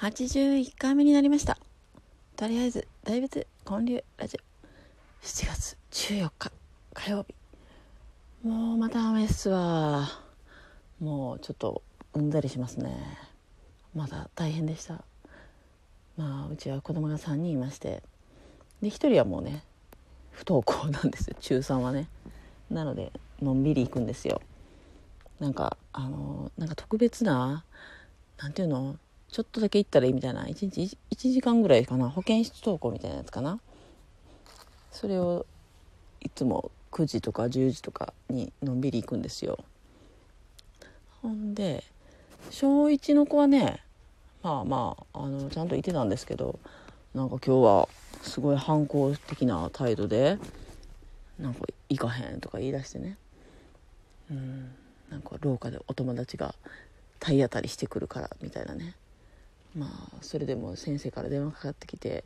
81回目になりました。とりあえず大仏建立ラジオ。7月14日火曜日。もうまた雨っすわ。もうちょっとうんざりしますね。まだ大変でした。まあうちは子供が3人いまして。で1人はもうね不登校なんですよ。中3はね。なのでのんびり行くんですよ。なんかあのなんか特別ななんていうの？ちょっとだけ行ったらいいみたいな。1日 1, 時間ぐらいかな。保健室登校みたいなやつかな。それをいつも9時とか10時とかにのんびり行くんですよ。ほんで小1の子はねまあまああのちゃんといてたんですけどなんか今日はすごい反抗的な態度でなんか行かへんとか言い出してね。うんなんか廊下でお友達が体当たりしてくるからみたいなね。まあそれでも先生から電話かかってきて、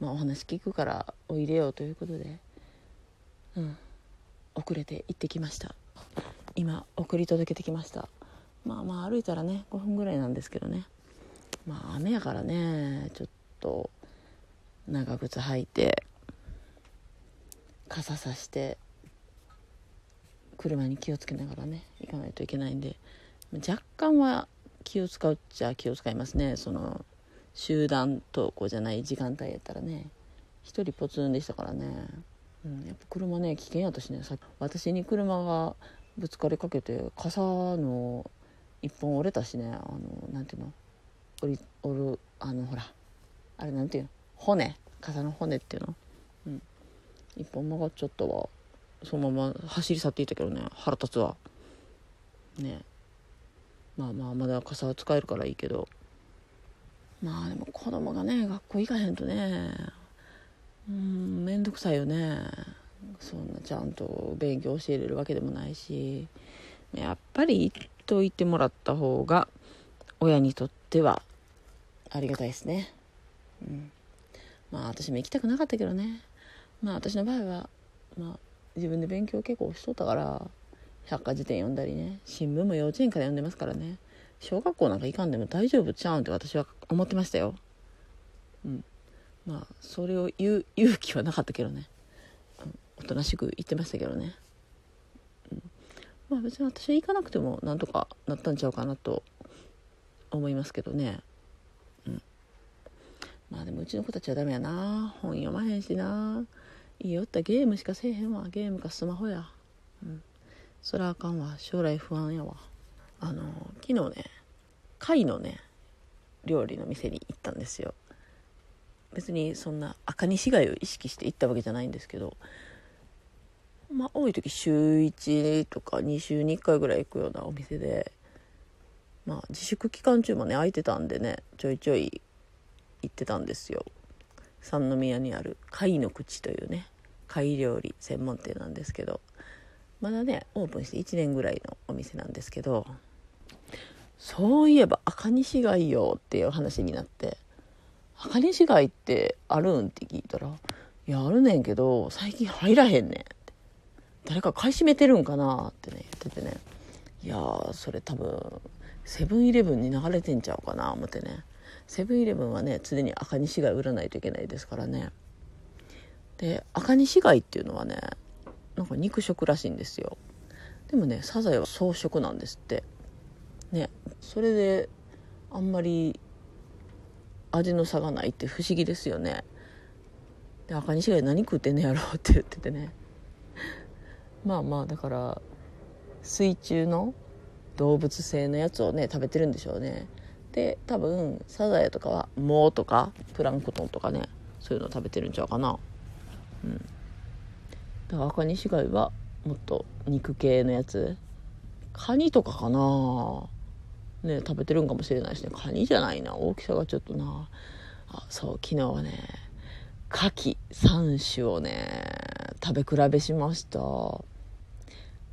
まあ、お話聞くからおいでよということでうん。遅れて行ってきました。今送り届けてきました。まあまあ歩いたらね5分ぐらいなんですけどね。まあ雨やからねちょっと長靴履いて傘さして車に気をつけながらね行かないといけないんで若干は気を使うっちゃ気を使いますね。その集団登校じゃない時間帯やったらね。一人ポツンでしたからね、うん、やっぱ車ね危険やったしね。さ私に車がぶつかりかけて傘の一本折れたしね。あのなんていうの？折り折るあのほらあれなんていうの？骨。傘の骨っていうの？うん。一本曲がっちゃったわ。そのまま走り去っていたけどね。腹立つわ。ね。まあまあまだ傘は使えるからいいけど。まあでも子供がね学校行かへんとね。うん面倒くさいよね。そんなちゃんと勉強教えれるわけでもないし。やっぱり言っといてもらった方が親にとってはありがたいですね。うん。まあ私も行きたくなかったけどね。まあ私の場合はまあ自分で勉強結構しとったから百科事典読んだりね。新聞も幼稚園から読んでますからね。小学校なんか行かんでも大丈夫ちゃうんって私は思ってましたよ。うん。まあそれを言う勇気はなかったけどね、うん、おとなしく言ってましたけどね、うん、まあ別に私は行かなくてもなんとかなったんちゃうかなと思いますけどね。うん。まあでもうちの子たちはダメやな。本読まへんしな。いいよったゲームしかせえへんわ。ゲームかスマホや。うん。そらあかんわ。将来不安やわ。あの昨日ね貝のね料理の店に行ったんですよ。別にそんな赤西貝を意識して行ったわけじゃないんですけどまあ多い時週1とか2週に1回ぐらい行くようなお店でまあ自粛期間中もね空いてたんでねちょいちょい行ってたんですよ。三宮にある貝の口というね貝料理専門店なんですけどまだねオープンして1年ぐらいのお店なんですけどそういえば赤西貝よっていう話になって赤西貝ってあるんって聞いたらいやあるねんけど最近入らへんねんって。誰か買い占めてるんかなってね言っててね。いやそれ多分セブンイレブンに流れてんちゃうかな思ってね。セブンイレブンはね常に赤西貝売らないといけないですからね。で赤西貝っていうのはねなんか肉食らしいんですよ。でもねサザエは草食なんですって。ね。それであんまり味の差がないって不思議ですよね。で赤西貝何食ってんねやろうって言っててね。まあまあだから水中の動物性のやつをね食べてるんでしょうね。で多分サザエとかは藻とかプランクトンとかねそういうの食べてるんちゃうかな。うん。だから赤西貝はもっと肉系のやつ。カニとかかな。ね食べてるんかもしれないしね。カニじゃないな。大きさがちょっとな。あそう昨日はね牡蠣3種をね食べ比べしました。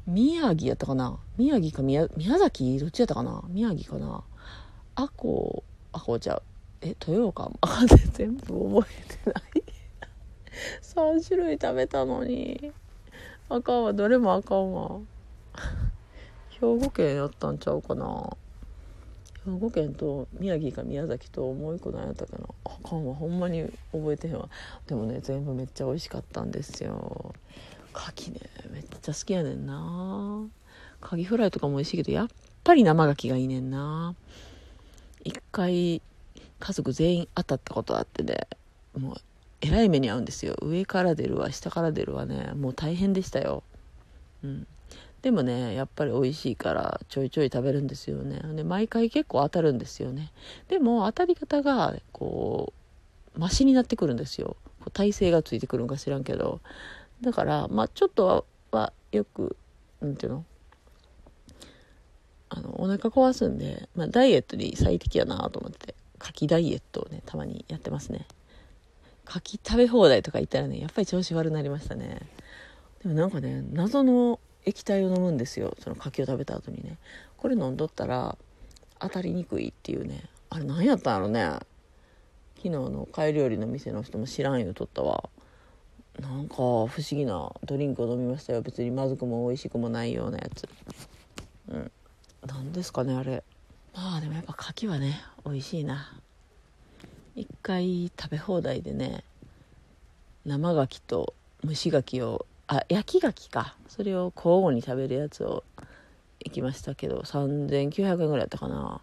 宮城やったかな。宮城か宮宮崎？どっちやったかな？宮城かな。あこあこちゃう。え豊岡？あ 全部覚えてない。3種類食べたのに。あかんわどれもあかんわ兵庫県やったんちゃうかな。兵庫県と宮城か宮崎ともう一個何やったかな。あかんわ。ほんまに覚えてへんわ。でもね全部めっちゃ美味しかったんですよ。牡蠣ねめっちゃ好きやねんな。カキフライとかも美味しいけどやっぱり生牡蠣がいいねんな。一回家族全員当たったことあってね。もうえらい目に遭うんですよ。上から出るわ下から出るわね。もう大変でしたよ。うん。でもねやっぱり美味しいからちょいちょい食べるんですよね。で毎回結構当たるんですよね。でも当たり方がこうマシになってくるんですよ。体勢がついてくるんか知らんけど。だからまあちょっとはよくなんていうの？あのお腹壊すんで、まあ、ダイエットに最適やなと思って牡蠣ダイエットをねたまにやってますね。牡蠣食べ放題とか言ったらねやっぱり調子悪くなりましたね。でもなんかね謎の液体を飲むんですよ。その牡蠣を食べた後にね。これ飲んどったら当たりにくいっていうね。あれ何やったんやろね。昨日の貝料理の店の人も知らん言うとったわ。なんか不思議なドリンクを飲みましたよ。別にまずくも美味しくもないようなやつ。うん。何ですかねあれ。まあでもやっぱ牡蠣はね美味しいな。一回食べ放題でね生牡蠣と蒸し牡蠣をあ焼き牡蠣か。それを交互に食べるやつを行きましたけど3900円ぐらいやったかな。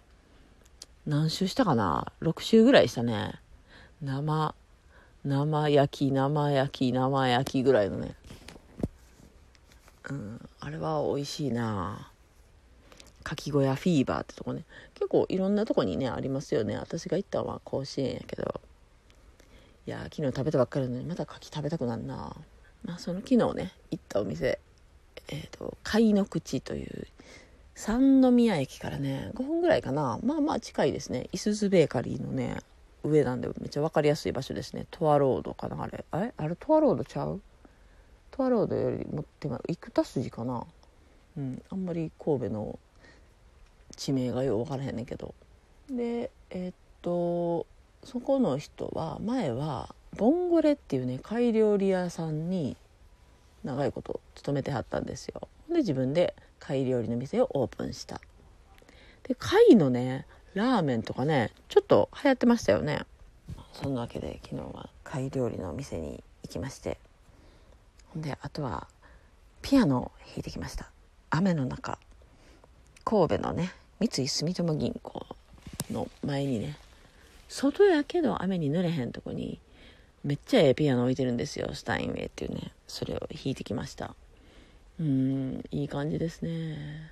何周したかな。6周ぐらいしたね。生生焼き生焼き生焼きぐらいのね。うんあれは美味しいな。かき小屋フィーバーってとこね。結構いろんなとこにねありますよね。私が行ったのは甲子園やけど。いや昨日食べたばっかりなのにまた牡蠣食べたくなるな。まあその昨日ね行ったお店。えっ、ー、と貝の口という三宮駅からね5分ぐらいかな。まあまあ近いですね。いすゞベーカリーのね上なんでめっちゃ分かりやすい場所ですね。トアロードかなあれ。あれ？あれトアロードちゃう？トアロードよりも手前生田筋かな。うんあんまり神戸の地名がよう分からへんねんけど。でえー、っとそこの人は前はボンゴレっていうね貝料理屋さんに長いこと勤めてはったんですよ。で自分で貝料理の店をオープンした。で貝のねラーメンとかねちょっと流行ってましたよね。そんなわけで昨日は貝料理の店に行きまして。ほんであとはピアノを弾いてきました。雨の中。神戸のね三井住友銀行の前にね外やけど雨に濡れへんとこにめっちゃええピアノ置いてるんですよスタインウェイっていうねそれを弾いてきました。うんいい感じですね。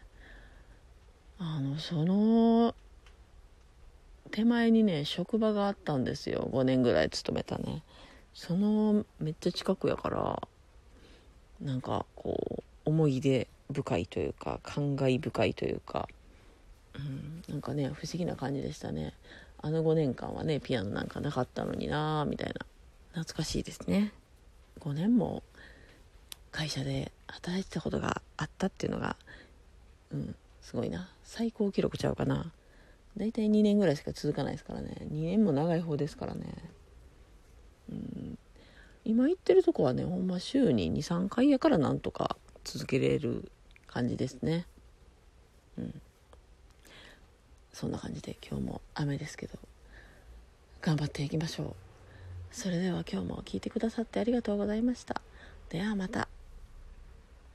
あのその手前にね職場があったんですよ。5年ぐらい勤めたね。そのめっちゃ近くやからなんかこう思い出深いというか感慨深いというかうん、なんかね不思議な感じでしたね。あの5年間はねピアノなんかなかったのになみたいな。懐かしいですね。5年も会社で働いてたことがあったっていうのがうんすごいな。最高記録ちゃうかな。大体2年ぐらいしか続かないですからね。2年も長い方ですからね。うん。今行ってるとこはねほんま週に23回やからなんとか続けれる感じですね。うん。そんな感じで今日も雨ですけど頑張っていきましょう。それでは今日も聞いてくださってありがとうございました。ではまた。